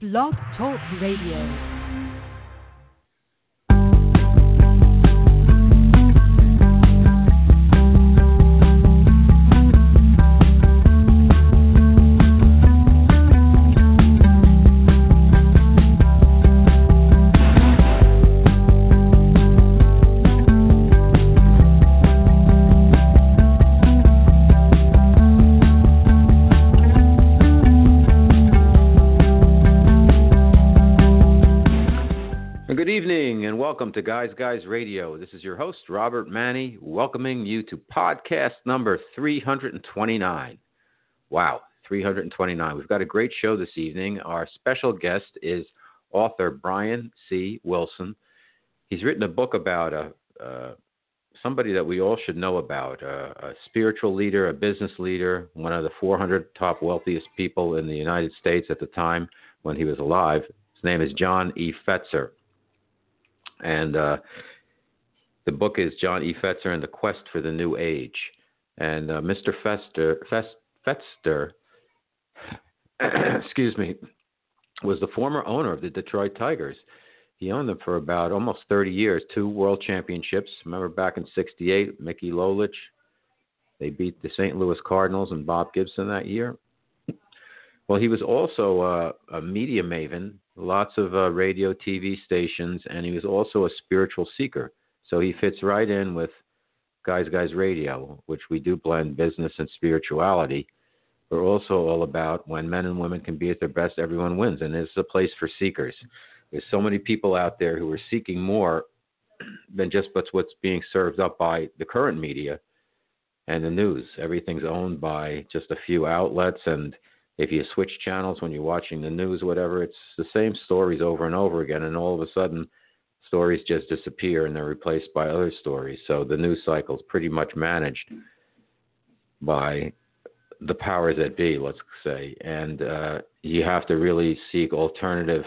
Blog Talk Radio. Welcome to Guys Guys Radio. This is your host, Robert Manni, welcoming you to podcast number 329. Wow, 329. We've got a great show this evening. Our special guest is author Brian C. Wilson. He's written a book about a, uh, somebody that we all should know about a spiritual leader, a business leader, one of the 400 top wealthiest people in the United States at the time when he was alive. His name is John E. Fetzer. And uh, the book is John E. Fetzer and the Quest for the New Age. And uh, Mr. Fester, Fest, Fetzer, excuse me, was the former owner of the Detroit Tigers. He owned them for about almost 30 years, two world championships. Remember back in 68, Mickey Lolich, they beat the St. Louis Cardinals and Bob Gibson that year. Well, he was also uh, a media maven lots of uh, radio, TV stations, and he was also a spiritual seeker. So he fits right in with Guys Guys Radio, which we do blend business and spirituality. We're also all about when men and women can be at their best, everyone wins, and it's a place for seekers. There's so many people out there who are seeking more than just what's being served up by the current media and the news. Everything's owned by just a few outlets and if you switch channels when you're watching the news, whatever, it's the same stories over and over again, and all of a sudden, stories just disappear and they're replaced by other stories. So the news cycle is pretty much managed by the powers that be, let's say, and uh, you have to really seek alternative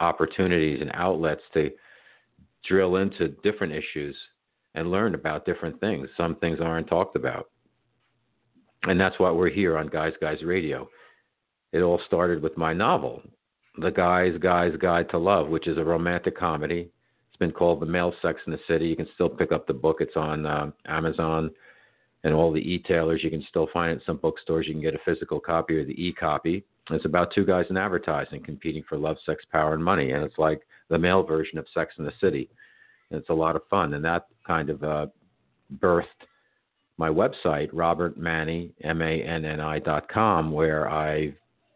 opportunities and outlets to drill into different issues and learn about different things. Some things aren't talked about. And that's why we're here on Guys Guys Radio it all started with my novel, The Guy's Guy's Guide to Love, which is a romantic comedy. It's been called The Male Sex in the City. You can still pick up the book. It's on uh, Amazon and all the e-tailers. You can still find it in some bookstores. You can get a physical copy or the e-copy. It's about two guys in advertising competing for love, sex, power, and money. And it's like the male version of Sex in the City. And it's a lot of fun. And that kind of uh, birthed my website, robertmanni, M-A-N-N-I dot com, where I've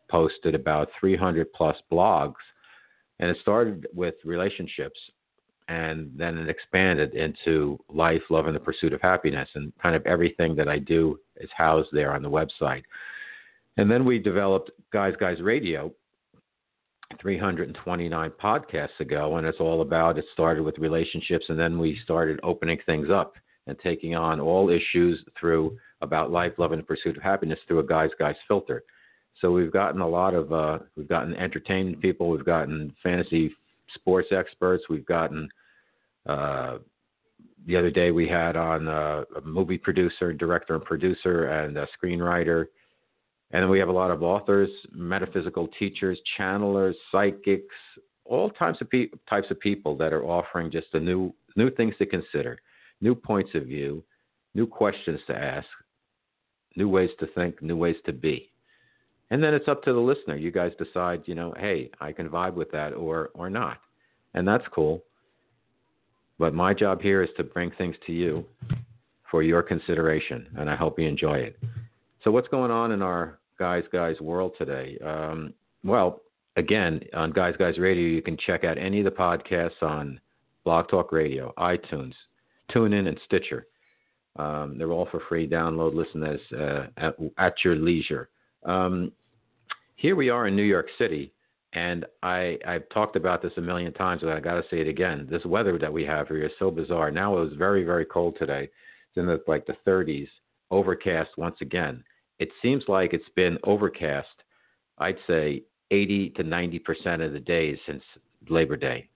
posted about 300 plus blogs. And it started with relationships and then it expanded into life, love, and the pursuit of happiness. And kind of everything that I do is housed there on the website. And then we developed Guys Guys Radio 329 podcasts ago, and it's all about it started with relationships, and then we started opening things up and taking on all issues through about life, love, and the pursuit of happiness through a Guys Guys filter. So we've gotten a lot of uh, we've gotten entertainment people, we've gotten fantasy sports experts, we've gotten uh, the other day we had on uh, a movie producer, director, and producer, and a screenwriter. And then we have a lot of authors, metaphysical teachers, channelers, psychics, all types of pe- types of people that are offering just a new new things to consider, new points of view, new questions to ask, new ways to think, new ways to be and then it's up to the listener. You guys decide, you know, hey, I can vibe with that or or not, and that's cool. But my job here is to bring things to you for your consideration, and I hope you enjoy it. So, what's going on in our guys guys world today? Um, well, again, on Guys Guys Radio, you can check out any of the podcasts on Blog Talk Radio, iTunes, TuneIn, and Stitcher. Um, they're all for free. Download, listen as uh, at, at your leisure. Um, here we are in New York City, and I, I've talked about this a million times, but I got to say it again. This weather that we have here is so bizarre. Now it was very, very cold today. It's in the, like the 30s, overcast once again. It seems like it's been overcast, I'd say 80 to 90% of the days since Labor Day.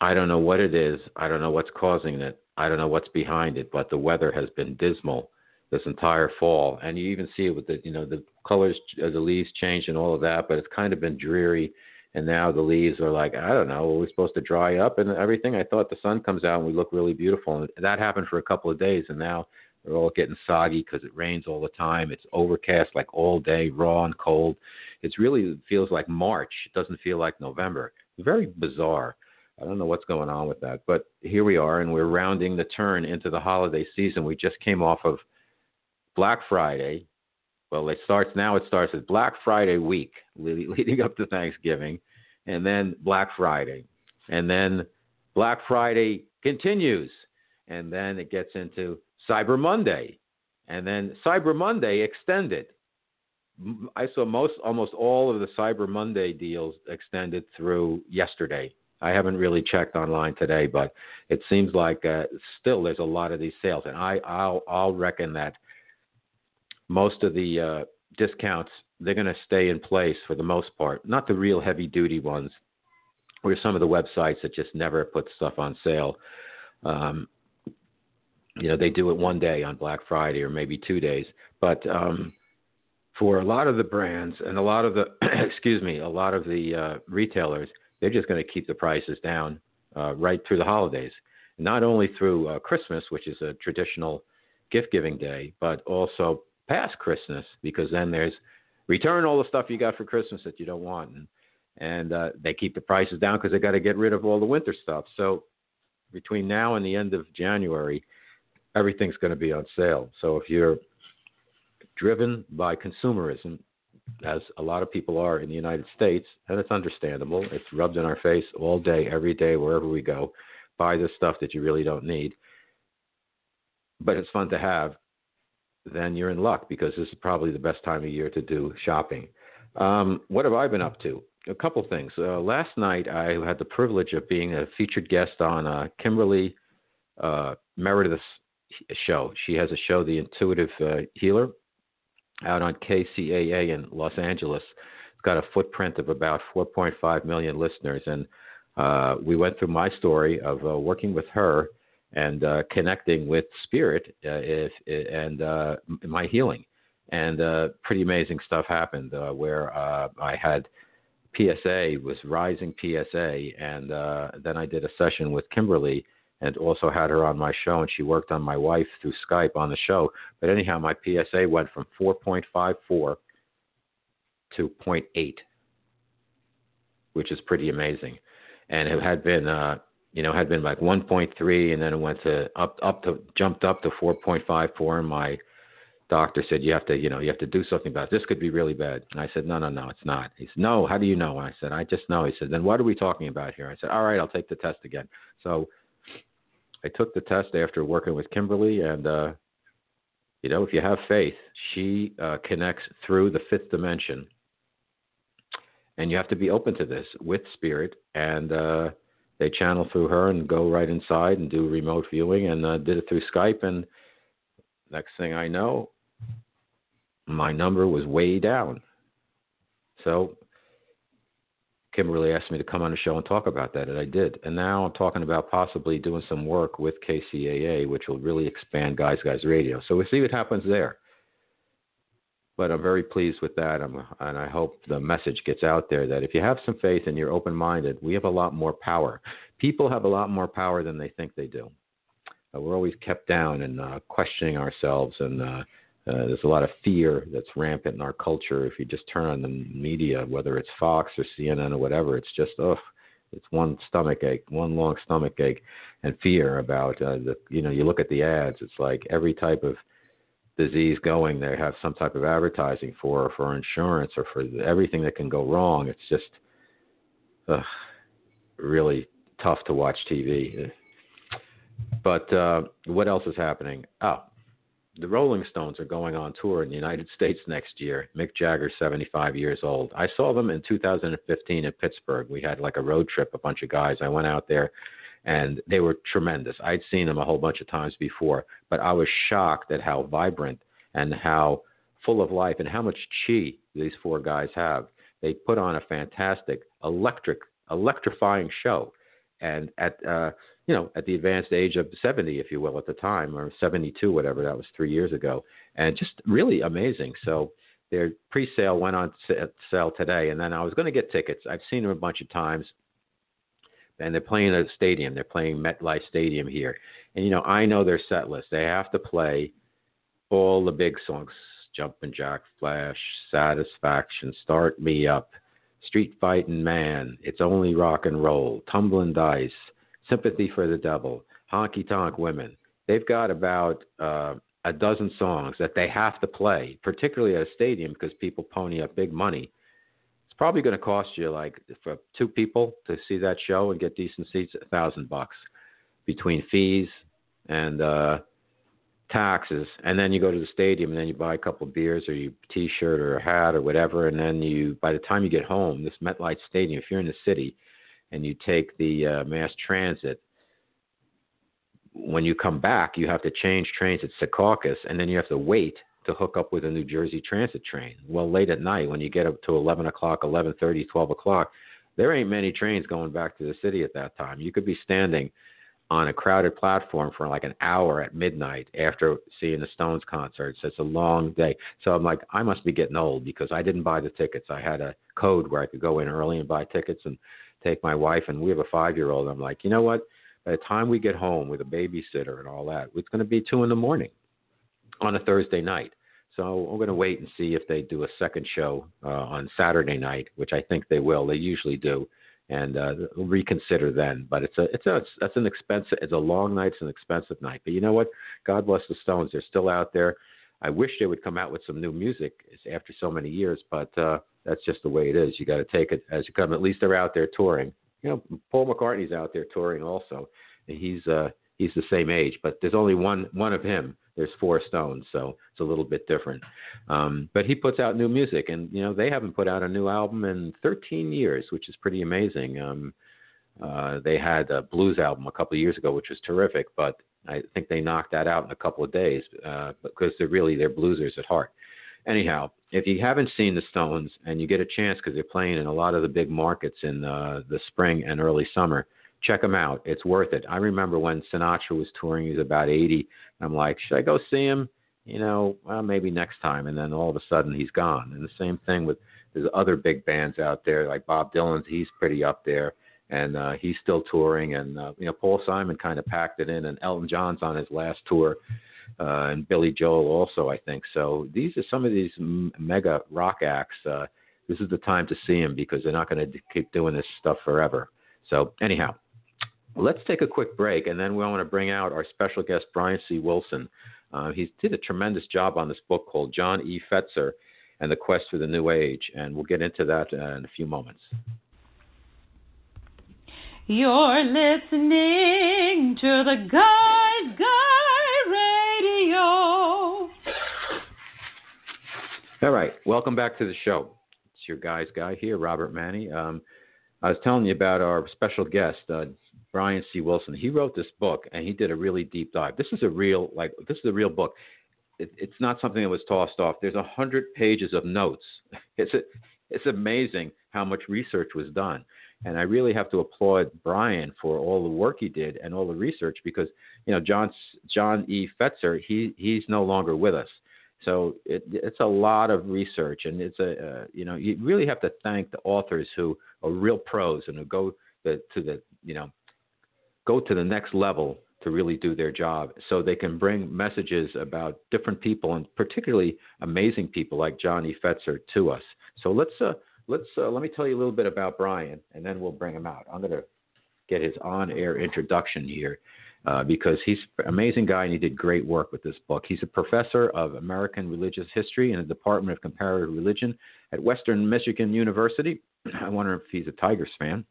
I don't know what it is. I don't know what's causing it. I don't know what's behind it, but the weather has been dismal this entire fall, and you even see it with the you know the colors of the leaves change and all of that, but it's kind of been dreary. And now the leaves are like I don't know, are we supposed to dry up and everything? I thought the sun comes out and we look really beautiful, and that happened for a couple of days, and now they're all getting soggy because it rains all the time. It's overcast like all day, raw and cold. It's really it feels like March. It doesn't feel like November. Very bizarre. I don't know what's going on with that, but here we are, and we're rounding the turn into the holiday season. We just came off of Black Friday. Well, it starts now. It starts with Black Friday week, leading up to Thanksgiving, and then Black Friday, and then Black Friday continues, and then it gets into Cyber Monday, and then Cyber Monday extended. I saw most, almost all of the Cyber Monday deals extended through yesterday. I haven't really checked online today, but it seems like uh, still there's a lot of these sales, and I I'll I'll reckon that most of the uh, discounts they're going to stay in place for the most part. Not the real heavy duty ones, or some of the websites that just never put stuff on sale. Um, you know, they do it one day on Black Friday or maybe two days, but um, for a lot of the brands and a lot of the excuse me, a lot of the uh, retailers they're just going to keep the prices down uh, right through the holidays. Not only through uh, Christmas, which is a traditional gift giving day, but also past Christmas, because then there's return all the stuff you got for Christmas that you don't want. And, and uh, they keep the prices down because they got to get rid of all the winter stuff. So between now and the end of January, everything's going to be on sale. So if you're driven by consumerism, as a lot of people are in the United States, and it's understandable. It's rubbed in our face all day, every day, wherever we go. Buy the stuff that you really don't need. But it's fun to have. Then you're in luck because this is probably the best time of year to do shopping. Um, what have I been up to? A couple things. Uh, last night, I had the privilege of being a featured guest on uh, Kimberly uh, Meredith's show. She has a show, The Intuitive uh, Healer, out on KCAA in Los Angeles. It's got a footprint of about 4.5 million listeners, and uh, we went through my story of uh, working with her and uh, connecting with spirit uh, if, and uh, my healing. And uh, pretty amazing stuff happened where I had PSA was rising PSA, and then I did a session with Kimberly and also had her on my show, and she worked on my wife through Skype on the show. But anyhow, my PSA went from 4.54 to 0.8, which is pretty amazing. And it had been, uh, you know, had been like 1.3, and then it went to up, up to jumped up to 4.54. And my doctor said, "You have to, you know, you have to do something about it. this. Could be really bad." And I said, "No, no, no, it's not." He said, "No, how do you know?" And I said, "I just know." He said, "Then what are we talking about here?" I said, "All right, I'll take the test again." So I took the test after working with Kimberly, and uh, you know, if you have faith, she uh, connects through the fifth dimension, and you have to be open to this with spirit. And uh, they channel through her and go right inside and do remote viewing, and uh, did it through Skype. And next thing I know, my number was way down. So Kimberly asked me to come on the show and talk about that, and I did. And now I'm talking about possibly doing some work with KCAA, which will really expand Guys Guys Radio. So we'll see what happens there. But I'm very pleased with that, I'm, and I hope the message gets out there that if you have some faith and you're open minded, we have a lot more power. People have a lot more power than they think they do. Uh, we're always kept down and uh, questioning ourselves and uh, uh, there's a lot of fear that's rampant in our culture. If you just turn on the media, whether it's Fox or CNN or whatever, it's just oh, it's one stomach ache, one long stomach ache, and fear about uh, the. You know, you look at the ads. It's like every type of disease going, they have some type of advertising for, for insurance or for everything that can go wrong. It's just uh, really tough to watch TV. But uh, what else is happening? Oh, the Rolling Stones are going on tour in the United States next year. Mick Jagger's 75 years old. I saw them in 2015 in Pittsburgh. We had like a road trip, a bunch of guys. I went out there and they were tremendous. I'd seen them a whole bunch of times before, but I was shocked at how vibrant and how full of life and how much chi these four guys have. They put on a fantastic, electric, electrifying show. And at uh, you know, at the advanced age of 70, if you will, at the time, or 72, whatever. That was three years ago, and just really amazing. So their pre-sale went on sale today, and then I was going to get tickets. I've seen them a bunch of times, and they're playing at a stadium. They're playing MetLife Stadium here, and you know, I know their set list. They have to play all the big songs: Jumpin' Jack Flash, Satisfaction, Start Me Up, Street Fightin' Man, It's Only Rock and Roll, Tumblin' Dice Sympathy for the Devil, Honky Tonk Women. They've got about uh, a dozen songs that they have to play, particularly at a stadium because people pony up big money. Probably going to cost you like for two people to see that show and get decent seats, a thousand bucks between fees and uh, taxes. And then you go to the stadium and then you buy a couple of beers or you t-shirt or a hat or whatever. And then you, by the time you get home, this MetLife Stadium, if you're in the city, and you take the uh, mass transit, when you come back, you have to change trains at Secaucus, and then you have to wait to hook up with a New Jersey Transit train. Well, late at night, when you get up to 11 o'clock, 11:30, 12 o'clock, there ain't many trains going back to the city at that time. You could be standing on a crowded platform for like an hour at midnight after seeing the Stones concert. So it's a long day. So I'm like, I must be getting old because I didn't buy the tickets. I had a code where I could go in early and buy tickets and take my wife, and we have a five year old. I'm like, you know what? By the time we get home with a babysitter and all that, it's going to be two in the morning on a Thursday night. So I'm going to wait and see if they do a second show uh, on Saturday night, which I think they will. They usually do, and uh, reconsider then. But it's a it's a that's an expensive. It's a long night. It's an expensive night. But you know what? God bless the Stones. They're still out there. I wish they would come out with some new music after so many years, but uh, that's just the way it is. You got to take it as you come. At least they're out there touring. You know, Paul McCartney's out there touring also. And He's uh, he's the same age, but there's only one one of him. There's four Stones, so it's a little bit different. Um, but he puts out new music, and you know they haven't put out a new album in 13 years, which is pretty amazing. Um, uh, they had a blues album a couple of years ago, which was terrific, but I think they knocked that out in a couple of days uh, because they're really they're bluesers at heart. Anyhow, if you haven't seen the Stones and you get a chance because they're playing in a lot of the big markets in uh, the spring and early summer, check them out. It's worth it. I remember when Sinatra was touring; he was about 80. I'm like, should I go see him? You know, well, maybe next time. And then all of a sudden, he's gone. And the same thing with there's other big bands out there like Bob Dylan's. He's pretty up there and uh, he's still touring. And uh, you know, Paul Simon kind of packed it in, and Elton John's on his last tour, uh, and Billy Joel also, I think. So these are some of these m- mega rock acts. Uh, this is the time to see them because they're not going to keep doing this stuff forever. So anyhow, let's take a quick break, and then we want to bring out our special guest Brian C. Wilson. Uh, he did a tremendous job on this book called John E. Fetzer and the Quest for the New Age, and we'll get into that uh, in a few moments. You're listening to the Guys Guy Radio. All right, welcome back to the show. It's your Guys Guy here, Robert Manni. Um, I was telling you about our special guest, uh, Brian C. Wilson. He wrote this book, and he did a really deep dive. This is a real, like, this is a real book. It, it's not something that was tossed off. There's a hundred pages of notes. It's a, it's amazing how much research was done. And I really have to applaud Brian for all the work he did and all the research because you know John John E. Fetzer he he's no longer with us. So it, it's a lot of research, and it's a uh, you know you really have to thank the authors who are real pros and who go the, to the you know go to the next level to really do their job, so they can bring messages about different people and particularly amazing people like John E. Fetzer to us. So let's uh, let's uh, let me tell you a little bit about Brian, and then we'll bring him out. I'm going to get his on-air introduction here uh, because he's an amazing guy and he did great work with this book. He's a professor of American religious history in the Department of Comparative Religion at Western Michigan University. I wonder if he's a Tigers fan.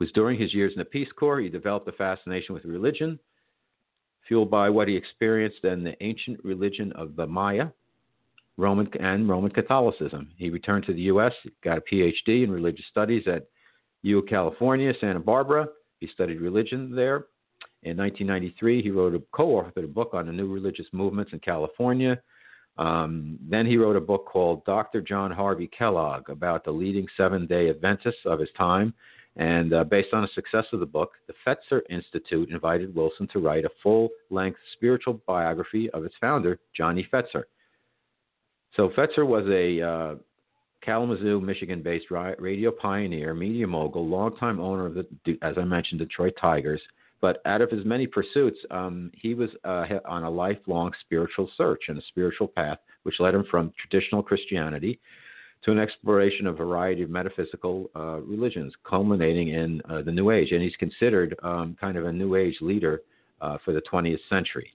Was during his years in the Peace Corps he developed a fascination with religion, fueled by what he experienced in the ancient religion of the Maya Roman and Roman Catholicism. He returned to the U.S., got a PhD in religious studies at U California, Santa Barbara. He studied religion there. In 1993, he wrote a co-authored a book on the new religious movements in California. Um, then he wrote a book called Dr. John Harvey Kellogg about the leading Seven-Day Adventists of his time, And uh, based on the success of the book, the Fetzer Institute invited Wilson to write a full length spiritual biography of its founder, John E. Fetzer. So Fetzer was a uh, Kalamazoo, Michigan based radio pioneer, media mogul, longtime owner of the, as I mentioned, Detroit Tigers. But out of his many pursuits, um, he was uh, on a lifelong spiritual search and a spiritual path, which led him from traditional Christianity to an exploration of a variety of metaphysical uh, religions, culminating in uh, the New Age. And he's considered um, kind of a New Age leader uh, for the 20th century.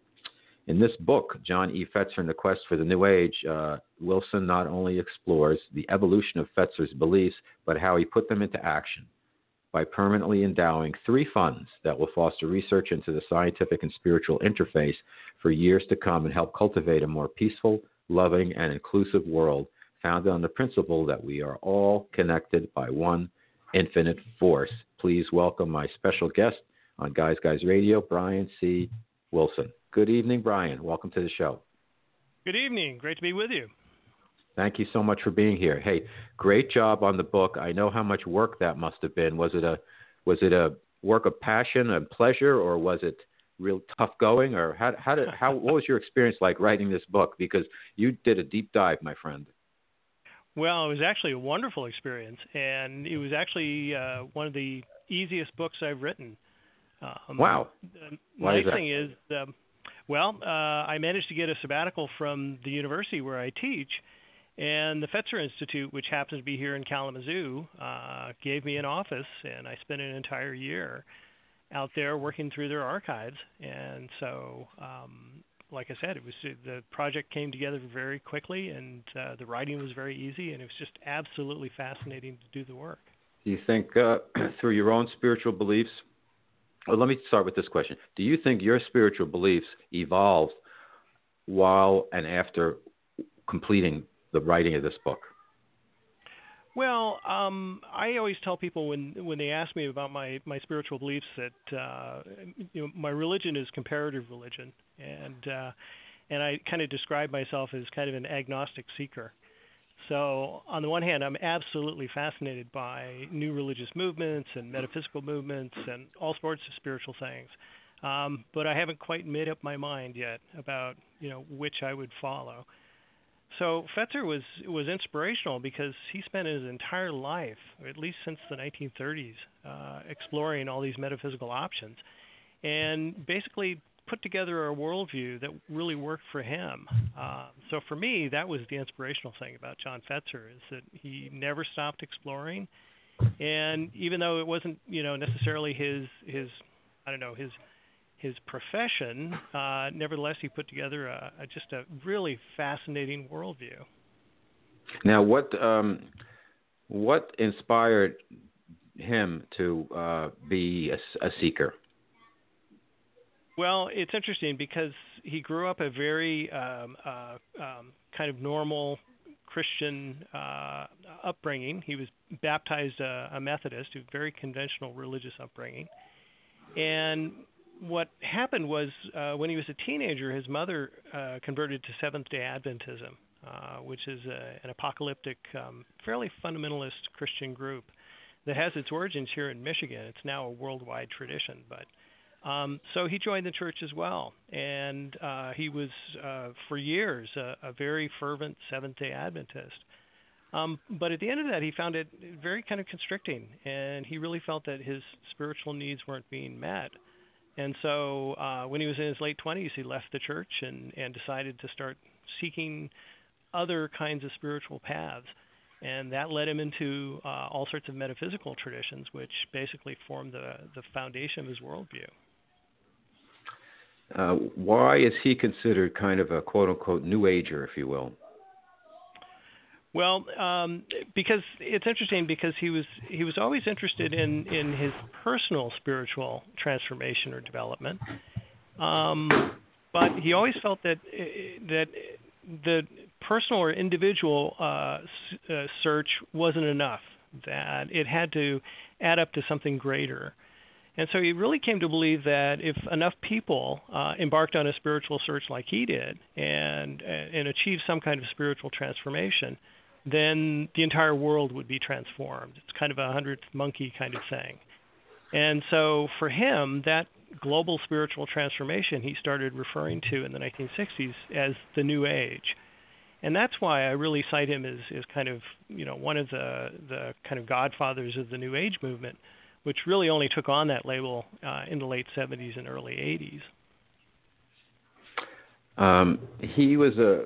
In this book, John E. Fetzer and the Quest for the New Age, uh, Wilson not only explores the evolution of Fetzer's beliefs, but how he put them into action by permanently endowing three funds that will foster research into the scientific and spiritual interface for years to come and help cultivate a more peaceful, loving, and inclusive world founded on the principle that we are all connected by one infinite force. Please welcome my special guest on Guys Guys Radio, Brian C. Wilson. Good evening, Brian. Welcome to the show. Good evening. Great to be with you. Thank you so much for being here. Hey, great job on the book. I know how much work that must have been. Was it a was it a work of passion and pleasure, or was it real tough going? Or how how did how what was your experience like writing this book? Because you did a deep dive, my friend. Well, it was actually a wonderful experience, and it was actually uh, one of the easiest books I've written. Um, wow! The Why nice is thing is, um, well, uh, I managed to get a sabbatical from the university where I teach, and the Fetzer Institute, which happens to be here in Kalamazoo, uh, gave me an office, and I spent an entire year out there working through their archives. And so, um, like I said, it was the project came together very quickly, and uh, the writing was very easy, and it was just absolutely fascinating to do the work. Do you think uh, through your own spiritual beliefs well, let me start with this question. Do you think your spiritual beliefs evolved while and after completing the writing of this book? Well, um, I always tell people when when they ask me about my my spiritual beliefs that uh, you know my religion is comparative religion, and uh, and I kind of describe myself as kind of an agnostic seeker. So, on the one hand, I'm absolutely fascinated by new religious movements and metaphysical movements and all sorts of spiritual things. Um, but I haven't quite made up my mind yet about you know which I would follow. So Fetzer was was inspirational because he spent his entire life, at least since the 1930s, uh, exploring all these metaphysical options, and basically put together a worldview that really worked for him. Uh, so for me, that was the inspirational thing about John Fetzer is that he never stopped exploring, and even though it wasn't you know necessarily his his I don't know his his profession, uh, nevertheless he put together a, a, just a really fascinating worldview. Now, what um, what inspired him to uh, be a, a seeker? Well, it's interesting because he grew up a very um, uh, um, kind of normal Christian uh, upbringing. He was baptized uh, a Methodist, a very conventional religious upbringing. And what happened was uh, when he was a teenager, his mother uh, converted to Seventh day Adventism, uh, which is a, an apocalyptic, um, fairly fundamentalist Christian group that has its origins here in Michigan. It's now a worldwide tradition. But um, so he joined the church as well, and uh, he was uh, for years a, a very fervent Seventh Day Adventist. Um, but at the end of that, he found it very kind of constricting, and he really felt that his spiritual needs weren't being met. And so, uh, when he was in his late 20s, he left the church and, and decided to start seeking other kinds of spiritual paths. And that led him into uh, all sorts of metaphysical traditions, which basically formed the, the foundation of his worldview. Uh, why is he considered kind of a quote unquote new ager, if you will? Well, um, because it's interesting because he was he was always interested in in his personal spiritual transformation or development, um, but he always felt that that the personal or individual uh, uh, search wasn't enough. That it had to add up to something greater. And so he really came to believe that if enough people uh, embarked on a spiritual search like he did and and achieved some kind of spiritual transformation, then the entire world would be transformed. It's kind of a hundredth monkey kind of thing. And so for him, that global spiritual transformation he started referring to in the 1960s as the New Age. And that's why I really cite him as, as kind of, you know, one of the, the kind of godfathers of the New Age movement, which really only took on that label uh, in the late 70s and early 80s. Um, he was a.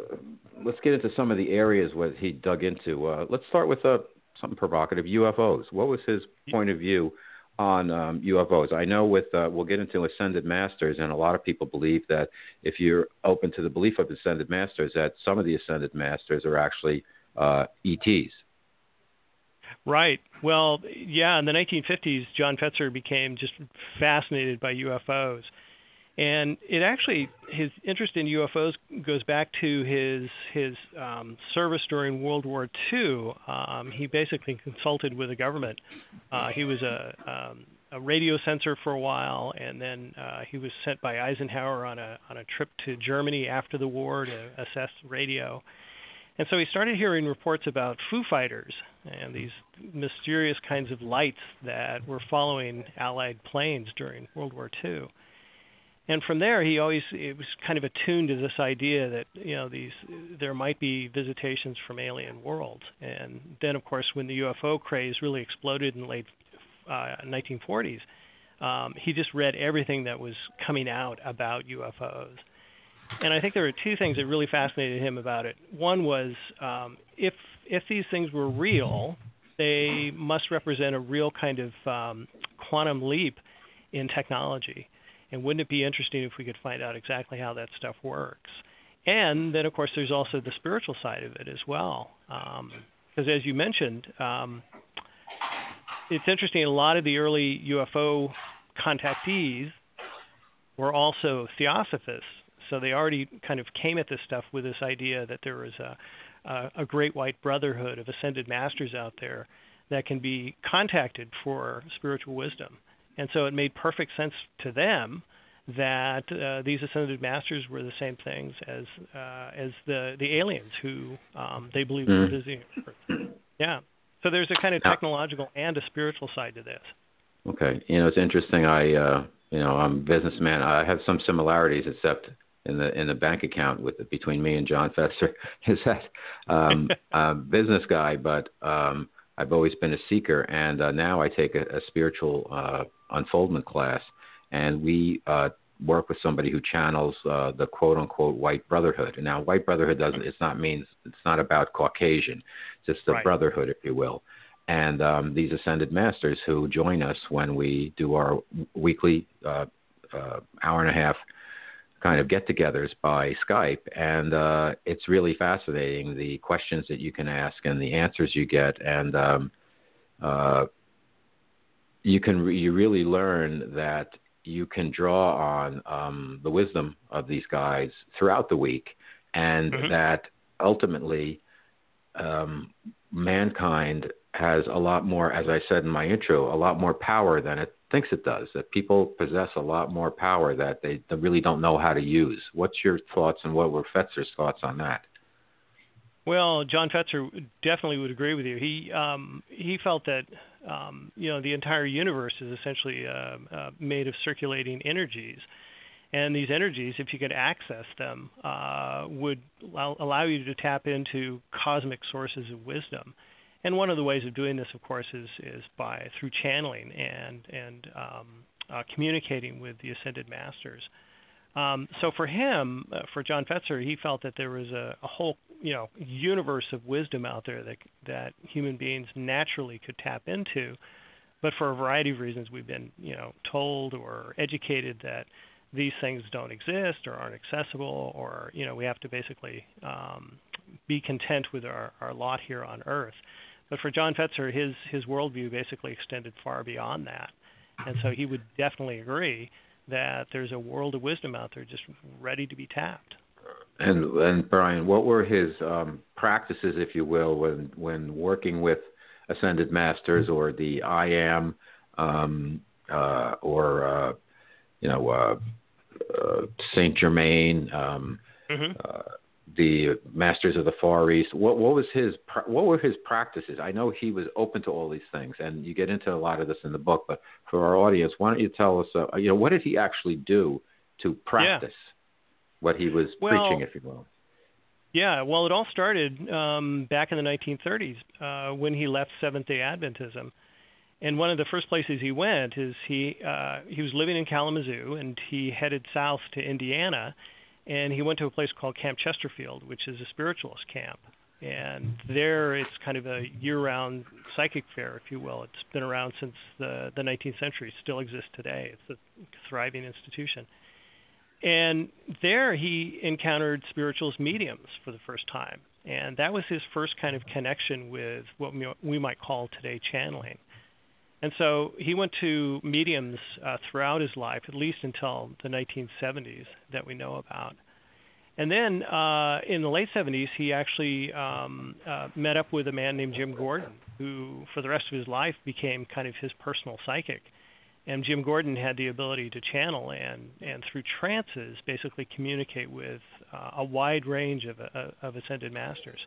Let's get into some of the areas where he dug into. Uh, let's start with uh, something provocative: UFOs. What was his point of view on um, UFOs? I know with uh, we'll get into ascended masters, and a lot of people believe that if you're open to the belief of ascended masters, that some of the ascended masters are actually uh, ETs. Right. Well, yeah, in the 1950s, John Fetzer became just fascinated by UFOs. And it actually his interest in UFOs goes back to his his um, service during World War II. Um, he basically consulted with the government. Uh, he was a um, a radio censor for a while, and then uh, he was sent by Eisenhower on a on a trip to Germany after the war to assess radio. And so he started hearing reports about Foo Fighters and these mysterious kinds of lights that were following Allied planes during World War II and from there he always it was kind of attuned to this idea that you know these there might be visitations from alien worlds. And then of course when the UFO craze really exploded in the late uh, 1940s um, he just read everything that was coming out about UFOs and I think there were two things that really fascinated him about it. One was um, if if these things were real they must represent a real kind of um, quantum leap in technology and wouldn't it be interesting if we could find out exactly how that stuff works? And then, of course, there's also the spiritual side of it as well. Because um, as you mentioned, um, it's interesting. A lot of the early UFO contactees were also theosophists, so they already kind of came at this stuff with this idea that there was a, a, a great white brotherhood of ascended masters out there that can be contacted for spiritual wisdom. And so it made perfect sense to them that uh, these ascended masters were the same things as uh, as the the aliens who um, they believed mm. were visiting Earth. Yeah. So there's a kind of technological and a spiritual side to this. Okay. You know, it's interesting. I uh, you know I'm a businessman. I have some similarities, except in the in the bank account with between me and John Fester is that um, a business guy, but um, I've always been a seeker, and uh, now I take a, a spiritual uh, unfoldment class, and we uh, work with somebody who channels uh, the quote unquote white brotherhood. And now, white brotherhood doesn't it's not means it's not about Caucasian, it's just the right. brotherhood, if you will. And um, these ascended masters who join us when we do our weekly uh, uh, hour and a half kind of get-togethers by Skype, and uh, it's really fascinating the questions that you can ask and the answers you get, and um, uh, you can re- you really learn that you can draw on um, the wisdom of these guys throughout the week, and mm-hmm. that ultimately um, mankind has a lot more, as I said in my intro, a lot more power than it thinks it does. That people possess a lot more power that they, they really don't know how to use. What's your thoughts and what were Fetzer's thoughts on that? Well, John Fetzer definitely would agree with you. He um, he felt that um, you know the entire universe is essentially uh, uh, made of circulating energies, and these energies, if you could access them, uh, would allow, you to tap into cosmic sources of wisdom. And one of the ways of doing this, of course, is is by through channeling and and um, uh, communicating with the ascended masters. Um, so for him, uh, for John Fetzer, he felt that there was a, a whole you know universe of wisdom out there that that human beings naturally could tap into, but for a variety of reasons, we've been you know told or educated that these things don't exist or aren't accessible, or you know we have to basically um, be content with our, our lot here on Earth. But for John Fetzer, his his worldview basically extended far beyond that, and so he would definitely agree that there's a world of wisdom out there just ready to be tapped. And and Brian, what were his um, practices, if you will, when when working with ascended masters or the I am, um, uh, or uh, you know uh, uh Saint Germain? Um, mm-hmm. Uh, the Masters of the Far East. What what was his what were his practices? I know he was open to all these things, and you get into a lot of this in the book. But for our audience, why don't you tell us? Uh, you know, what did he actually do to practice yeah. What he was well, preaching, if you will? Yeah, well, it all started um, back in the 1930s uh, when he left Seventh Day Adventism. And one of the first places he went is he uh, he was living in Kalamazoo, and he headed south to Indiana and he went to a place called Camp Chesterfield, which is a spiritualist camp. And there, it's kind of a year-round psychic fair, if you will. It's been around since the the 19th century. Still exists today. It's a thriving institution. And there, he encountered spiritualist mediums for the first time, and that was his first kind of connection with what we might call today channeling. And so he went to mediums uh, throughout his life, at least until the 1970s that we know about. And then uh, in the late 70s, he actually um, uh, met up with a man named Jim Gordon, who for the rest of his life became kind of his personal psychic. And Jim Gordon had the ability to channel and, and through trances basically communicate with uh, a wide range of, uh, of ascended masters.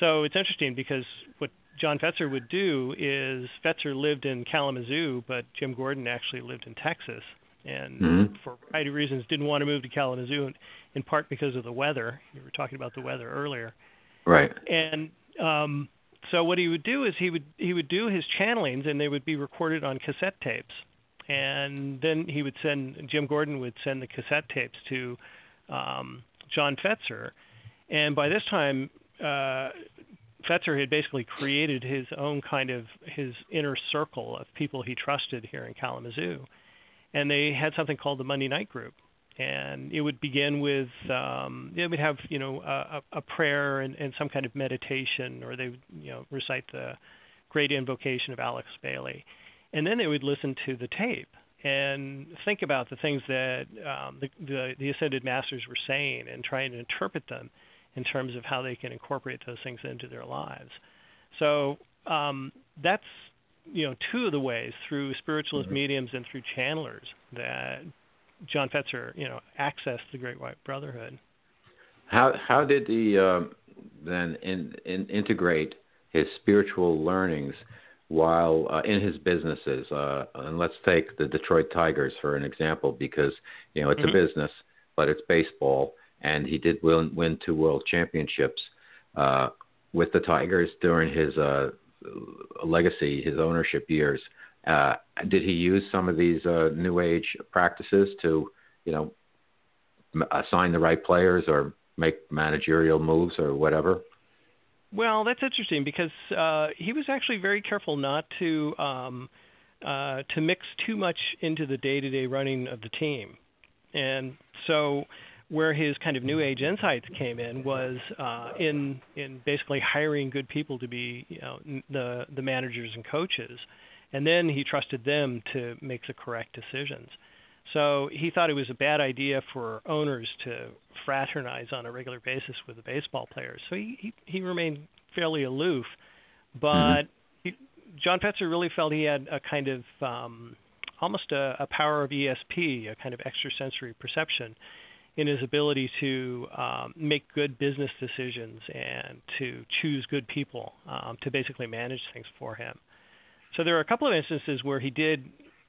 So it's interesting because what John Fetzer would do is Fetzer lived in Kalamazoo, but Jim Gordon actually lived in Texas, and mm-hmm. for a variety of reasons didn't want to move to Kalamazoo, in part because of the weather. You were talking about the weather earlier, right? And um, so what he would do is he would he would do his channelings, and they would be recorded on cassette tapes, and then he would send Jim Gordon would send the cassette tapes to um, John Fetzer, and by this time. Uh, Fetzer had basically created his own kind of his inner circle of people he trusted here in Kalamazoo, and they had something called the Monday Night Group, and it would begin with um, they would have you know a, a prayer and, and some kind of meditation, or they would you know recite the great invocation of Alice Bailey, and then they would listen to the tape and think about the things that um, the, the the ascended masters were saying and trying to interpret them in terms of how they can incorporate those things into their lives. So um, that's you know two of the ways through spiritualist mm-hmm. mediums and through channelers that John Fetzer you know accessed the Great White Brotherhood. How how did he uh, then in, in integrate his spiritual learnings while uh, in his businesses? Uh, and let's take the Detroit Tigers for an example, because you know it's mm-hmm. a business, but it's baseball, and he did win, win two world championships uh, with the Tigers during his uh, legacy, his ownership years. Uh, did he use some of these uh, new age practices to, you know, assign the right players or make managerial moves or whatever? Well, that's interesting because uh, he was actually very careful not to um, uh, to mix too much into the day-to-day running of the team, and so where his kind of new age insights came in was uh, in in basically hiring good people to be you know the the managers and coaches, and then he trusted them to make the correct decisions. So he thought it was a bad idea for owners to fraternize on a regular basis with the baseball players. So he he, he remained fairly aloof, but mm-hmm. he, John Fetzer really felt he had a kind of um, almost a, a power of ESP, a kind of extrasensory perception in his ability to um, make good business decisions and to choose good people um, to basically manage things for him. So there are a couple of instances where he did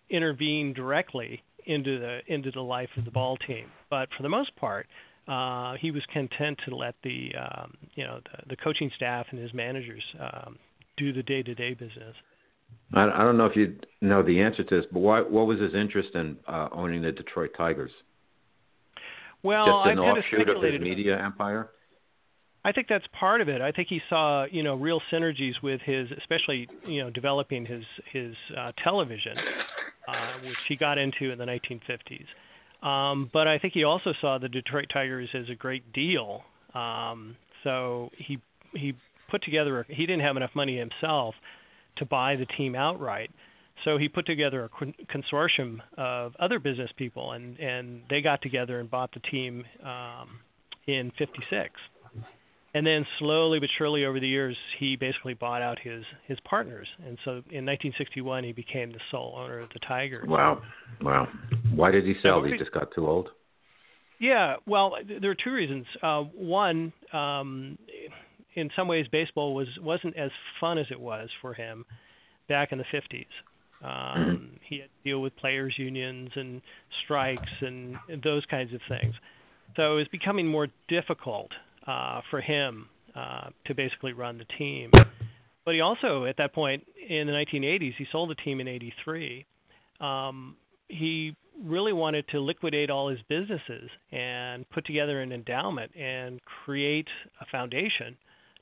intervene directly into the into the life of the ball team, but for the most part, uh, he was content to let the um, you know the, the coaching staff and his managers um, do the day-to-day business. I, I don't know if you know the answer to this, but why, what was his interest in uh, owning the Detroit Tigers? Well, just an I've offshoot of his media empire. I think that's part of it. I think he saw, you know, real synergies with his, especially, you know, developing his his uh, television, uh, which he got into in the 1950s. Um, but I think he also saw the Detroit Tigers as a great deal. Um, so he he put together. A, he didn't have enough money himself to buy the team outright. So he put together a consortium of other business people, and and they got together and bought the team um, in '56. And then slowly but surely over the years, he basically bought out his his partners, and so in 1961 he became the sole owner of the Tigers. Wow, wow! Why did he sell? So, he just got too old. Yeah, well, there are two reasons. Uh, one, um, in some ways, baseball was wasn't as fun as it was for him back in the 50s. Um, he had to deal with players' unions and strikes and, and those kinds of things. So it was becoming more difficult uh, for him uh, to basically run the team. But he also, at that point in the 1980s, he sold the team in '83. Um, he really wanted to liquidate all his businesses and put together an endowment and create a foundation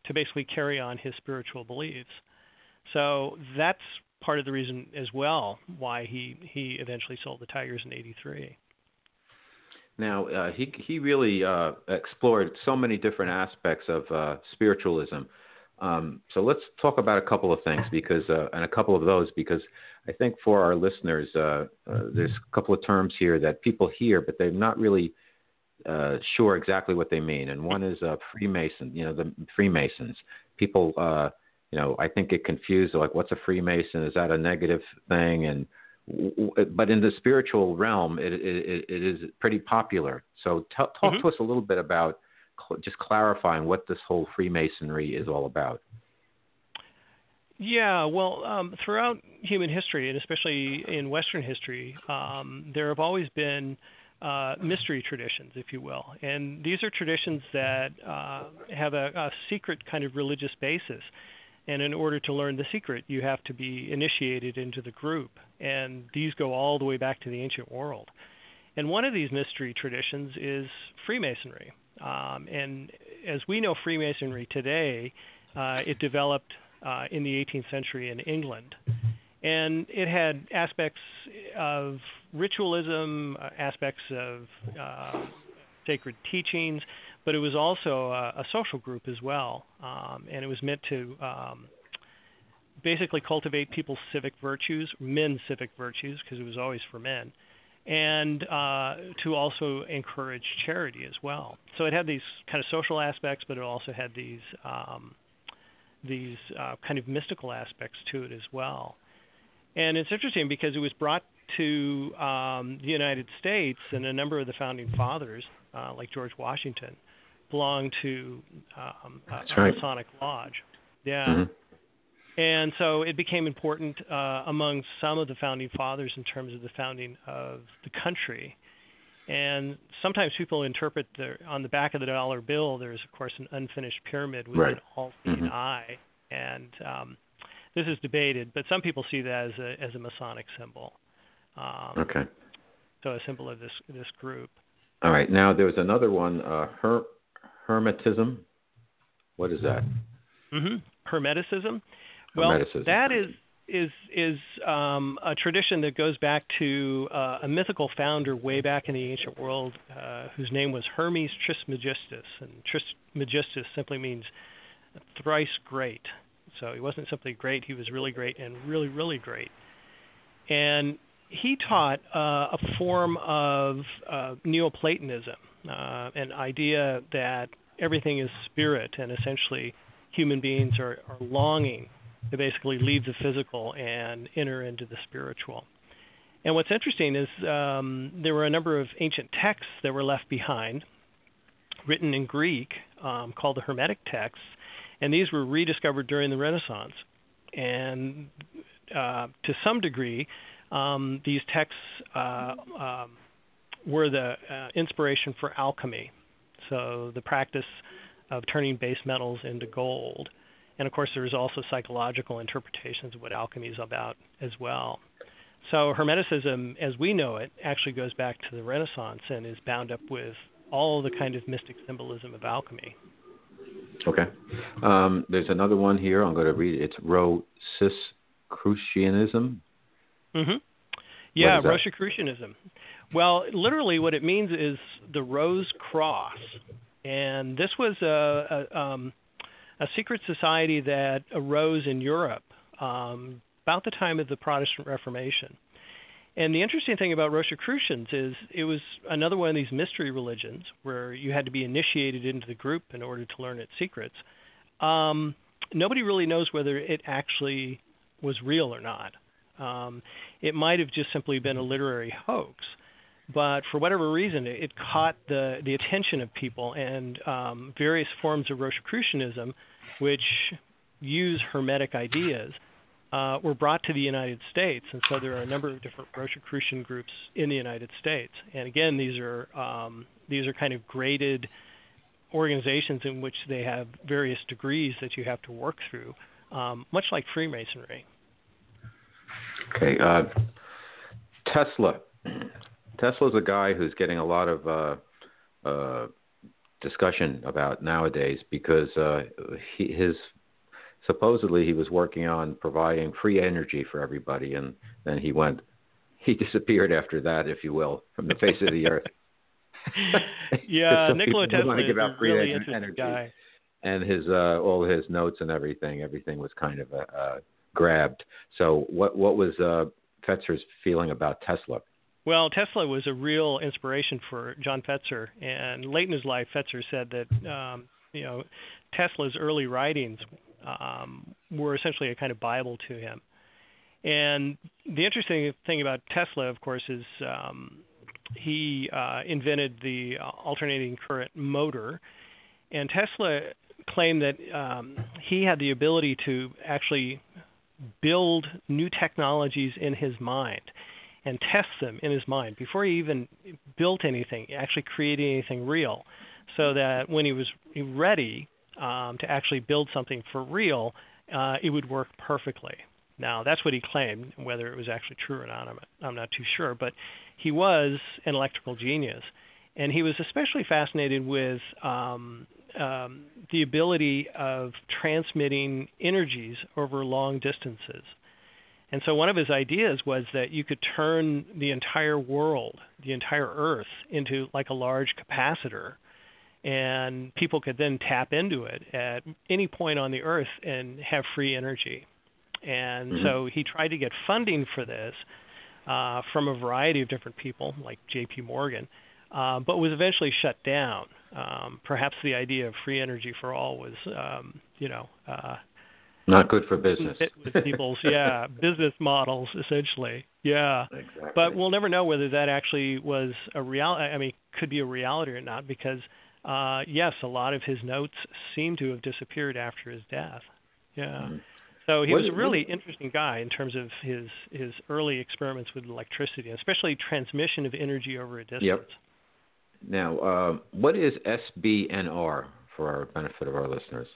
to basically carry on his spiritual beliefs. So that's part of the reason as well why he he eventually sold the Tigers in '83. Now uh, he he really uh, explored so many different aspects of uh, spiritualism. Um, so let's talk about a couple of things because uh, and a couple of those because I think for our listeners uh, uh, there's a couple of terms here that people hear but they're not really sure exactly what they mean. And one is Freemason. You know the Freemasons. People you know I think get confused like what's a Freemason? Is that a negative thing? And but in the spiritual realm, it, it, it is pretty popular. So t- talk mm-hmm. to us a little bit about cl- just clarifying what this whole Freemasonry is all about. Yeah, well, um, throughout human history, and especially in Western history, um, there have always been uh, mystery traditions, if you will. And these are traditions that uh, have a, a secret kind of religious basis. And in order to learn the secret, you have to be initiated into the group. And these go all the way back to the ancient world. And one of these mystery traditions is Freemasonry. Um, and as we know Freemasonry today, uh, it developed uh, in the 18th century in England. And it had aspects of ritualism, uh, aspects of uh, sacred teachings, but it was also a, a social group as well, um, and it was meant to um, basically cultivate people's civic virtues, men's civic virtues, because it was always for men, and uh, to also encourage charity as well. So it had these kind of social aspects, but it also had these um, these uh, kind of mystical aspects to it as well. And it's interesting because it was brought to um, the United States, and a number of the founding fathers, uh, like George Washington, belonged to um, a, a Masonic lodge. Yeah. Mm-hmm. And so it became important uh, among some of the founding fathers in terms of the founding of the country. And sometimes people interpret the, on the back of the dollar bill, there's, of course, an unfinished pyramid with right. an all seeing mm-hmm. eye. And um, this is debated, but some people see that as a, as a Masonic symbol. Um, okay. So a symbol of this, this group. All right. Now, there was another one, uh, Her- Hermetism. What is that? Mm-hmm. Hermeticism. Well, Hermeticism. that is is is um, a tradition that goes back to uh, a mythical founder way back in the ancient world, uh, whose name was Hermes Trismegistus, and Trismegistus simply means thrice great. So he wasn't simply great; he was really great and really, really great. And he taught uh, a form of uh, Neoplatonism, uh, an idea that everything is spirit, and essentially human beings are, are longing to basically leave the physical and enter into the spiritual. And what's interesting is um, there were a number of ancient texts that were left behind, written in Greek, um, called the Hermetic texts, and these were rediscovered during the Renaissance. And uh, to some degree, um, these texts uh, um, were the uh, inspiration for alchemy, so the practice of turning base metals into gold. And of course, there's also psychological interpretations of what alchemy is about as well. So Hermeticism, as we know it, actually goes back to the Renaissance and is bound up with all the kind of mystic symbolism of alchemy. Okay. Um, there's another one here. I'm going to read it. It's Rosicrucianism. Mm-hmm. Yeah, Rosicrucianism. Well, literally, what it means is the Rose Cross, and this was a a, um, a secret society that arose in Europe um, about the time of the Protestant Reformation. And the interesting thing about Rosicrucians is it was another one of these mystery religions where you had to be initiated into the group in order to learn its secrets. Um, nobody really knows whether it actually was real or not. Um, it might have just simply been a literary hoax. but for whatever reason, it, it caught the the attention of people, and um, various forms of Rosicrucianism, which use Hermetic ideas, uh, were brought to the United States, and so there are a number of different Rosicrucian groups in the United States. And again, these are um, these are kind of graded organizations in which they have various degrees that you have to work through, um, much like Freemasonry. Okay, uh, Tesla. Tesla's a guy who's getting a lot of uh, uh, discussion about nowadays because uh, he, his supposedly he was working on providing free energy for everybody, and then he went, he disappeared after that, if you will, from the face of the earth. yeah, Nikola Tesla is a really interesting energy. guy. And his uh, all his notes and everything, everything was kind of a, uh, grabbed. So, what what was uh, Fetzer's feeling about Tesla? Well, Tesla was a real inspiration for John Fetzer, and late in his life, Fetzer said that um, you know Tesla's early writings um, were essentially a kind of Bible to him. And the interesting thing about Tesla, of course, is um, he uh, invented the alternating current motor, and Tesla claimed that um, he had the ability to actually build new technologies in his mind and test them in his mind before he even built anything, actually creating anything real, so that when he was ready, um, to actually build something for real, uh, it would work perfectly. Now, that's what he claimed. Whether it was actually true or not, I'm, I'm not too sure. But he was an electrical genius. And he was especially fascinated with um, um, the ability of transmitting energies over long distances. And so one of his ideas was that you could turn the entire world, the entire Earth, into like a large capacitor and people could then tap into it at any point on the earth and have free energy. And mm-hmm. so he tried to get funding for this uh, from a variety of different people, like J.P. Morgan, uh, but was eventually shut down. Um, perhaps the idea of free energy for all was, um, you know, uh, not good for business. with people's yeah business models essentially. Yeah, exactly. but we'll never know whether that actually was a reality. I mean, could be a reality or not because uh, yes, a lot of his notes seem to have disappeared after his death. Yeah. Mm-hmm. So he what, was a really what, interesting guy in terms of his his early experiments with electricity, especially transmission of energy over a distance. Yep. Now, uh, what is SBNR for our benefit of our listeners?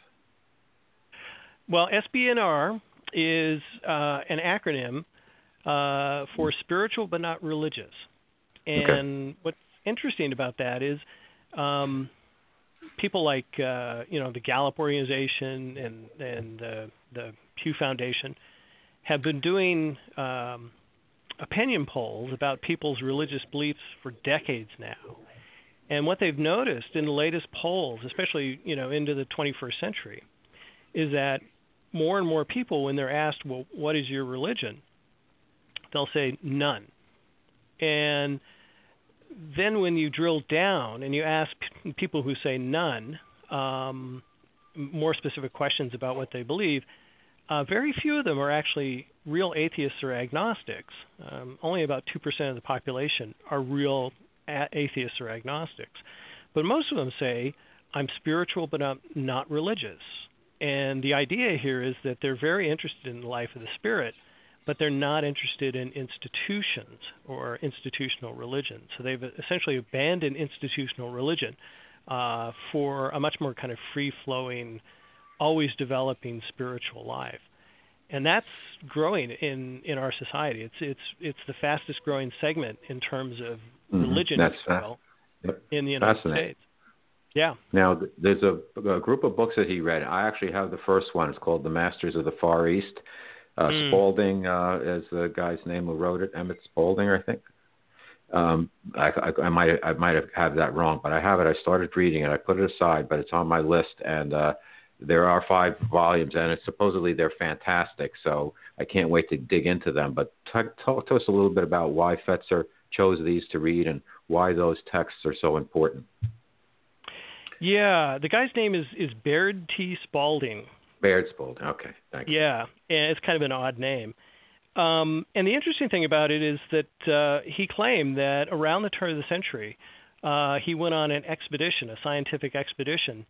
Well, SBNR is uh, an acronym uh, for spiritual but not religious. And okay. what's interesting about that is um, people like uh, you know the Gallup organization and and the the Pew Foundation have been doing um, opinion polls about people's religious beliefs for decades now. And what they've noticed in the latest polls, especially you know into the 21st century, is that more and more people, when they're asked, "Well, what is your religion?" they'll say none. And then when you drill down and you ask people who say none um, more specific questions about what they believe, uh, very few of them are actually real atheists or agnostics. Um, only about 2% of the population are real atheists or agnostics. But most of them say, I'm spiritual but I'm not religious. And the idea here is that they're very interested in the life of the spirit, but they're not interested in institutions or institutional religion. So they've essentially abandoned institutional religion uh, for a much more kind of free flowing, always developing spiritual life. And that's growing in, in our society. It's it's it's the fastest growing segment in terms of mm-hmm. religion, that's well, in the United States. Yeah. Now, there's a, a, group of books that he read. I actually have the first one. It's called The Masters of the Far East. Uh, mm. Spalding uh, is the guy's name who wrote it. Emmett Spalding, I think. Um, I, I, I might I might have have that wrong, but I have it. I started reading it. I put it aside, but it's on my list, and uh, there are five volumes, and it's supposedly they're fantastic. So I can't wait to dig into them. But t- talk to us a little bit about why Fetzer chose these to read and why those texts are so important. Yeah, the guy's name is is Baird T. Spalding. Baird Spalding. Okay, thank you. Yeah, and it's kind of an odd name. Um, and the interesting thing about it is that uh, he claimed that around the turn of the century, uh, he went on an expedition, a scientific expedition,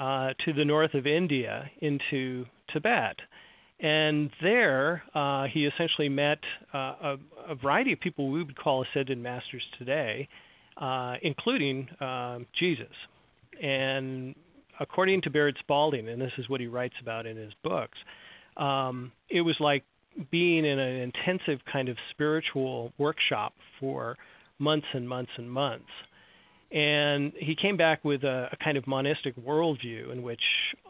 uh, to the north of India into Tibet. And there, uh, he essentially met uh, a, a, variety of people we would call ascended masters today, uh, including um, Jesus. And according to Baird Spalding, and this is what he writes about in his books, um, it was like being in an intensive kind of spiritual workshop for months and months and months. And he came back with a, a kind of monistic worldview in which,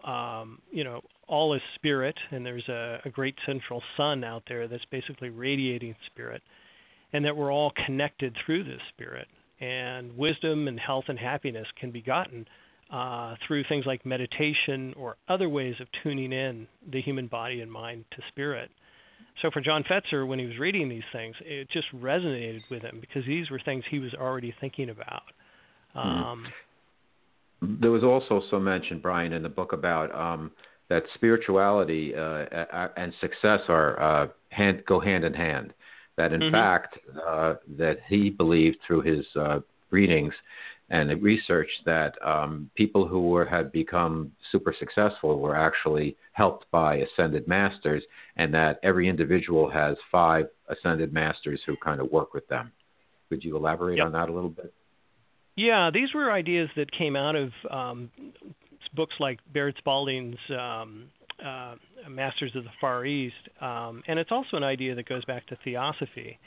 um, you know, all is spirit, and there's a, a great central sun out there that's basically radiating spirit, and that we're all connected through this spirit. And wisdom and health and happiness can be gotten uh, through things like meditation or other ways of tuning in the human body and mind to spirit. So for John Fetzer, when he was reading these things, it just resonated with him because these were things he was already thinking about. Hmm. Um, there was also some mention, Brian, in the book about um, that spirituality uh, and success are uh, hand, go hand in hand. That in mm-hmm. fact, uh, that he believed through his uh, readings and research that um, people who were, had become super successful were actually helped by ascended masters, and that every individual has five ascended masters who kind of work with them. Could you elaborate yep. on that a little bit? Yeah, these were ideas that came out of um, books like Baird Spalding's um, uh, Masters of the Far East, um, and it's also an idea that goes back to theosophy.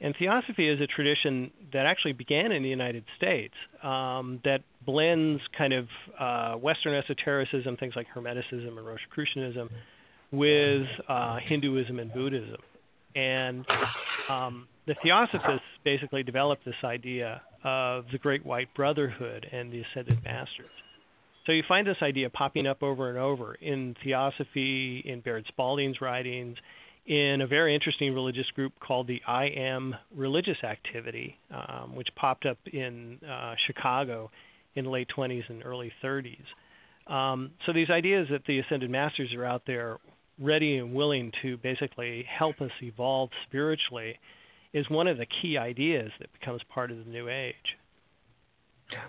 And theosophy is a tradition that actually began in the United States um, that blends kind of uh, Western esotericism, things like Hermeticism and Rosicrucianism, with uh, Hinduism and Buddhism. And um, the Theosophists basically developed this idea of the Great White Brotherhood and the Ascended Masters. So you find this idea popping up over and over in Theosophy, in Baird Spalding's writings, in a very interesting religious group called the I Am Religious Activity, um, which popped up in uh, Chicago in the late 20s and early 30s. Um, so these ideas that the ascended masters are out there ready and willing to basically help us evolve spiritually is one of the key ideas that becomes part of the new age.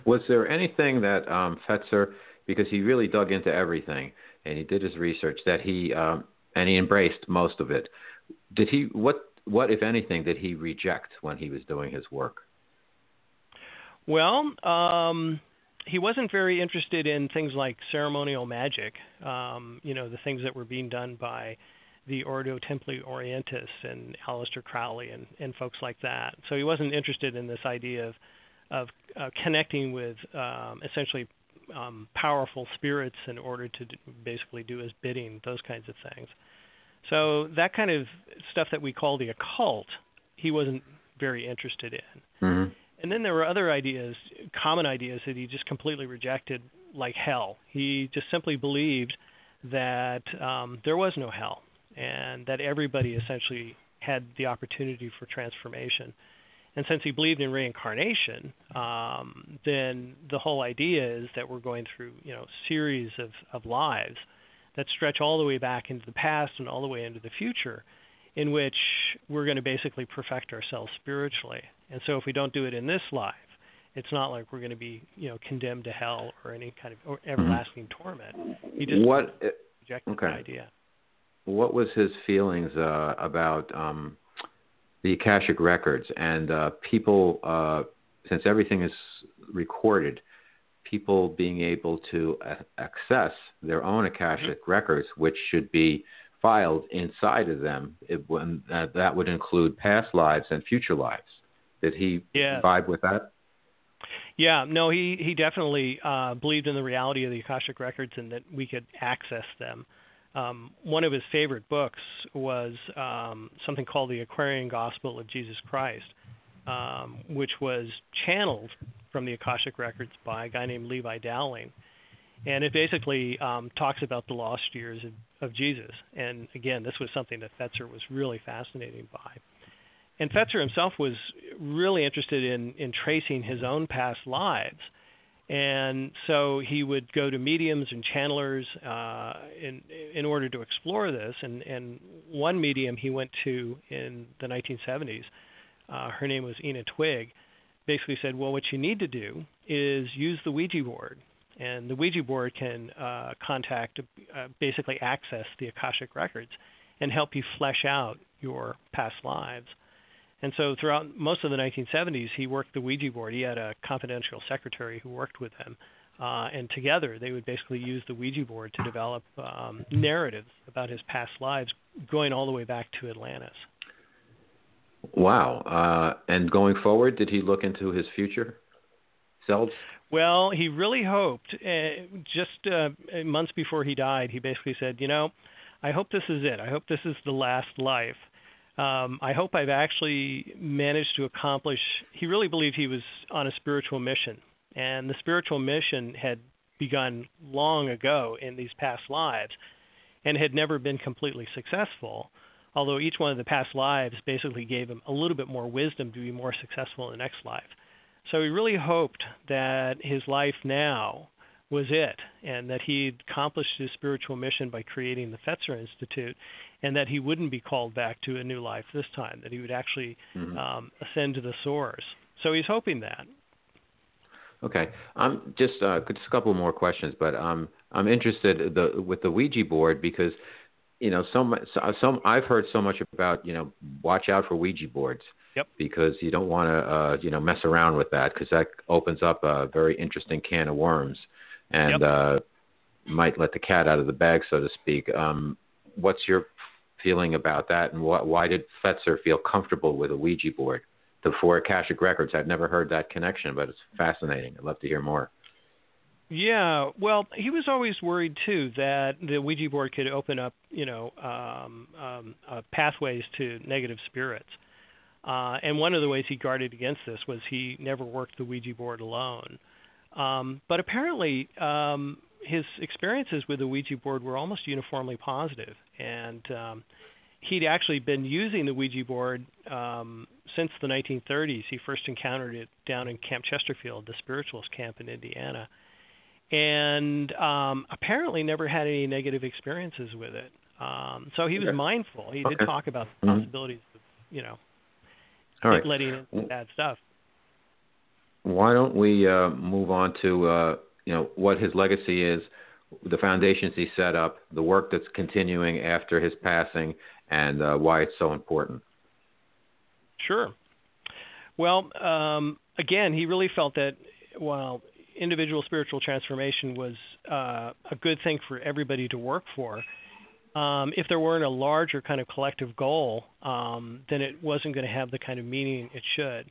Was there anything that um, Fetzer, because he really dug into everything and he did his research, that he um, and he embraced most of it. Did he what what if anything did he reject when he was doing his work? Well, um, he wasn't very interested in things like ceremonial magic. Um, you know, the things that were being done by the Ordo Templi Orientis and Aleister Crowley and, and folks like that. So he wasn't interested in this idea of of uh, connecting with um, essentially um, powerful spirits in order to do, basically do his bidding, those kinds of things. So that kind of stuff that we call the occult, he wasn't very interested in. Mm-hmm. And then there were other ideas, common ideas that he just completely rejected, like hell. He just simply believed that um, there was no hell, and that everybody essentially had the opportunity for transformation. And since he believed in reincarnation, um, then the whole idea is that we're going through, you know, series of, of lives that stretch all the way back into the past and all the way into the future, in which we're going to basically perfect ourselves spiritually. And so if we don't do it in this life, it's not like we're going to be, you know, condemned to hell or any kind of or mm-hmm. everlasting torment. He just what, rejected okay. the idea. What was his feelings uh, about um, the Akashic records and uh, people, uh, since everything is recorded, people being able to access their own Akashic mm-hmm. records, which should be filed inside of them. It, when, uh, that would include past lives and future lives. Did he yeah. vibe with that? Yeah, no, he he definitely uh, believed in the reality of the Akashic records and that we could access them. Um, one of his favorite books was um, something called the Aquarian Gospel of Jesus Christ, um, which was channeled from the Akashic Records by a guy named Levi Dowling. And it basically um, talks about the lost years of, of Jesus. And again, this was something that Fetzer was really fascinated by. And Fetzer himself was really interested in, in tracing his own past lives And so he would go to mediums and channelers uh, in in order to explore this. And, and one medium he went to in the 1970s, uh, her name was Ena Twigg, basically said, well, what you need to do is use the Ouija board. And the Ouija board can uh, contact, uh, basically access the Akashic records and help you flesh out your past lives. And so throughout most of the 1970s, he worked the Ouija board. He had a confidential secretary who worked with him. Uh, and together, they would basically use the Ouija board to develop um, narratives about his past lives, going all the way back to Atlantis. Wow. Uh, and going forward, did he look into his future selves? Well, he really hoped. Uh, just uh, months before he died, he basically said, "You know, I hope this is it. I hope this is the last life. Um, I hope I've actually managed to accomplish." He really believed he was on a spiritual mission, and the spiritual mission had begun long ago in these past lives, and had never been completely successful although each one of the past lives basically gave him a little bit more wisdom to be more successful in the next life. So he really hoped that his life now was it, and that he'd accomplished his spiritual mission by creating the Fetzer Institute, and that he wouldn't be called back to a new life this time, that he would actually mm-hmm. um, ascend to the source. So he's hoping that. Okay, um, just uh, just a couple more questions, but um, I'm interested the, with the Ouija board because you know, some some I've heard so much about you know, watch out for Ouija boards. Yep. Because you don't want to uh, you know mess around with that because that opens up a very interesting can of worms, and yep. uh, might let the cat out of the bag, so to speak. Um, what's your feeling about that, and wh- why did Fetzer feel comfortable with a Ouija board? The for Akashic records. I've never heard that connection, but it's fascinating. I'd love to hear more. Yeah, well, he was always worried too that the Ouija board could open up, you know, um, um, uh, pathways to negative spirits. Uh, and one of the ways he guarded against this was he never worked the Ouija board alone. Um, but apparently, um, his experiences with the Ouija board were almost uniformly positive, and um, he'd actually been using the Ouija board um, since the 1930s. He first encountered it down in Camp Chesterfield, the spiritualist camp in Indiana and um, apparently never had any negative experiences with it. Um, so he was okay. mindful. He okay. did talk about the mm-hmm. possibilities of, you know, All right. letting in bad stuff. Why don't we uh, move on to uh, you know what his legacy is, the foundations he set up, the work that's continuing after his passing, and uh, why it's so important. Sure. Well, um, again, he really felt that while individual spiritual transformation was uh, a good thing for everybody to work for. Um, if there weren't a larger kind of collective goal, um, then it wasn't going to have the kind of meaning it should.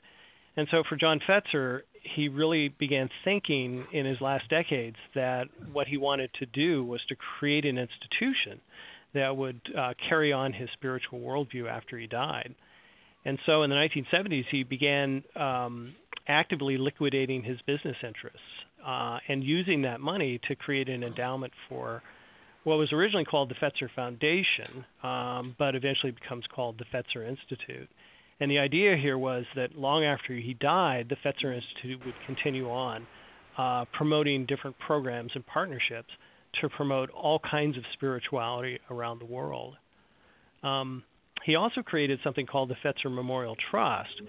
And so for John Fetzer, he really began thinking in his last decades that what he wanted to do was to create an institution that would uh, carry on his spiritual worldview after he died. And so in the 1970s, he began um, actively liquidating his business interests uh, and using that money to create an endowment for what was originally called the Fetzer Foundation, um, but eventually becomes called the Fetzer Institute. And the idea here was that long after he died, the Fetzer Institute would continue on uh, promoting different programs and partnerships to promote all kinds of spirituality around the world. Um, he also created something called the Fetzer Memorial Trust,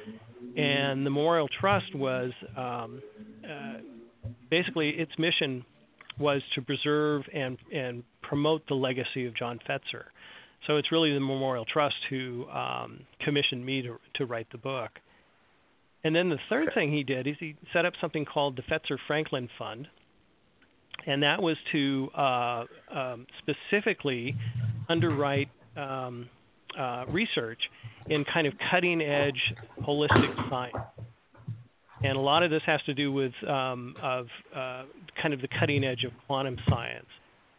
and the Memorial Trust was um, uh, basically its mission was to preserve and and promote the legacy of John Fetzer. So it's really the Memorial Trust who um, commissioned me to to write the book. And then the third thing he did is he set up something called the Fetzer Franklin Fund, and that was to uh, um, specifically underwrite um, uh, research in kind of cutting edge holistic science. And a lot of this has to do with um, of uh, kind of the cutting edge of quantum science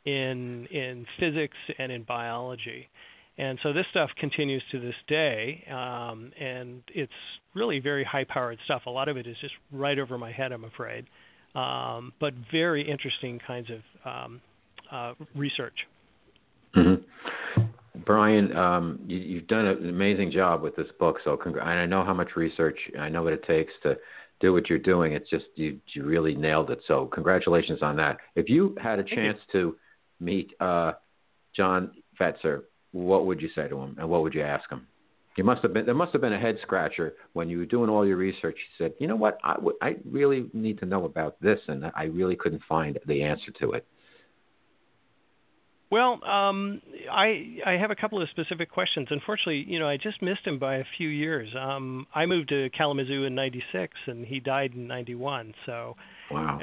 in in physics and in biology. And so this stuff continues to this day, um, and it's really very high-powered stuff. A lot of it is just right over my head, I'm afraid, um, but very interesting kinds of um, uh, research. Mm-hmm. Brian, um, you, have done an amazing job with this book. So, congr- I know how much research, I know what it takes to do what you're doing. It's just you you really nailed it. So congratulations on that. If you had a chance to meet uh, John Fetzer, what would you say to him, and what would you ask him? You must have been there must have been a head scratcher when you were doing all your research. You said, you know what, I, w- I really need to know about this, and I really couldn't find the answer to it. Well, um, I I have a couple of specific questions. Unfortunately, you know, I just missed him by a few years. Um, I moved to Kalamazoo in '96, and he died in '91. So, wow,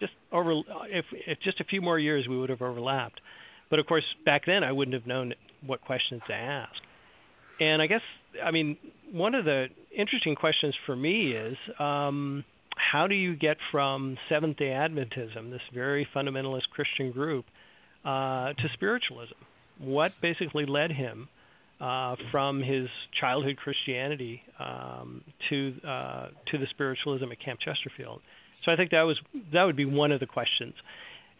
just over if, if just a few more years, we would have overlapped. But of course, back then, I wouldn't have known what questions to ask. And I guess, I mean, one of the interesting questions for me is um, how do you get from Seventh day Adventism, this very fundamentalist Christian group, uh, to spiritualism? What basically led him uh, from his childhood Christianity um, to uh, to the spiritualism at Camp Chesterfield? So I think that was that would be one of the questions.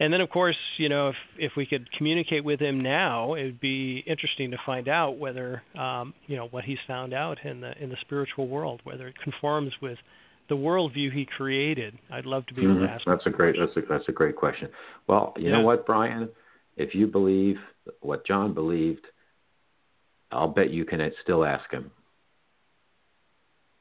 And then, of course, you know, if if we could communicate with him now, it would be interesting to find out whether, um, you know, what he's found out in the in the spiritual world, whether it conforms with the worldview he created. I'd love to be able mm-hmm. to ask. That's a great. That's a that's a great question. Well, you yeah. know what, Brian, if you believe what John believed, I'll bet you can still ask him.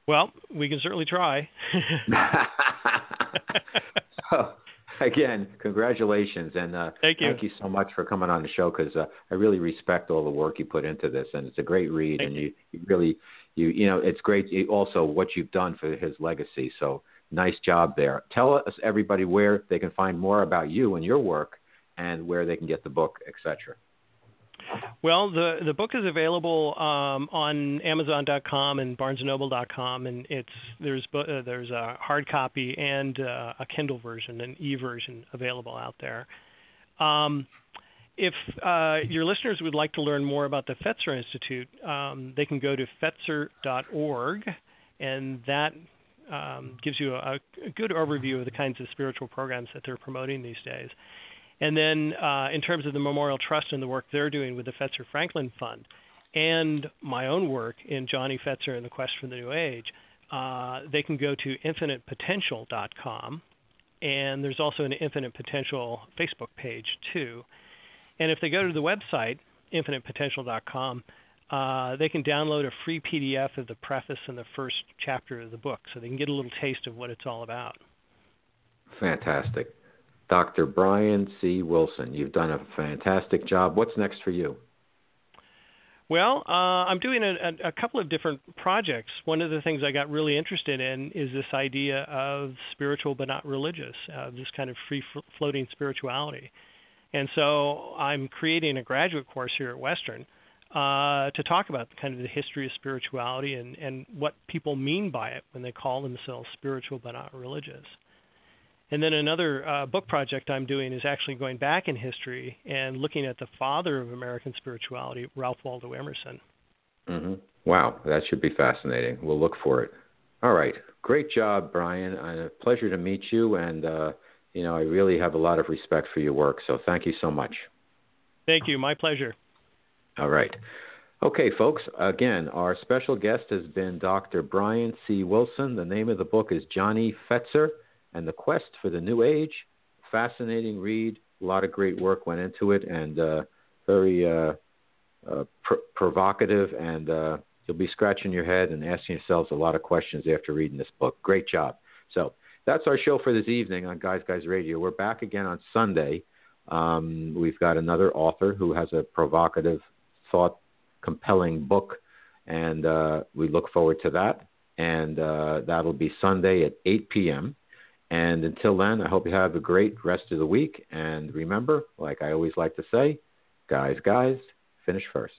Well, we can certainly try. so, again, congratulations and uh, thank you. Thank you so much for coming on the show because uh, I really respect all the work you put into this, and it's a great read. Thank and you, you really, you you know, it's great. Also, what you've done for his legacy. So nice job there. Tell us everybody where they can find more about you and your work, and where they can get the book, etc. Well, the the book is available um, on Amazon.com and BarnesandNoble.com, and it's there's uh, there's a hard copy and uh, a Kindle version, an e version available out there. Um, if uh, your listeners would like to learn more about the Fetzer Institute, um, they can go to fetzer.org, and that um, gives you a, a good overview of the kinds of spiritual programs that they're promoting these days. And then, uh, in terms of the Memorial Trust and the work they're doing with the Fetzer Franklin Fund, and my own work in Johnny Fetzer and the Quest for the New Age, uh, they can go to infinitepotential.com. And there's also an Infinite Potential Facebook page, too. And if they go to the website, infinitepotential.com, uh, they can download a free PDF of the preface and the first chapter of the book so they can get a little taste of what it's all about. Fantastic. Dr. Brian C. Wilson, you've done a fantastic job. What's next for you? Well, uh, I'm doing a, a, couple of different projects. One of the things I got really interested in is this idea of spiritual but not religious, uh, this kind of free floating spirituality. And so I'm creating a graduate course here at Western uh, to talk about kind of the history of spirituality and, and what people mean by it when they call themselves spiritual but not religious. And then another uh, book project I'm doing is actually going back in history and looking at the father of American spirituality, Ralph Waldo Emerson. Mm-hmm. Wow, that should be fascinating. We'll look for it. All right, great job, Brian. Uh, a pleasure to meet you, and uh, you know I really have a lot of respect for your work. So thank you so much. Thank you. My pleasure. All right. Okay, folks. Again, our special guest has been Dr. Brian C. Wilson. The name of the book is Johnny Fetzer and the quest for the new age. Fascinating read. A lot of great work went into it, and uh, very uh, uh, pr- provocative. And uh, you'll be scratching your head and asking yourselves a lot of questions after reading this book. Great job. So that's our show for this evening on Guys Guys Radio. We're back again on Sunday. Um, we've got another author who has a provocative, thought compelling book, and uh, we look forward to that. And uh, that'll be Sunday at 8 p.m. And until then, I hope you have a great rest of the week. And remember, like I always like to say, guys, guys, finish first.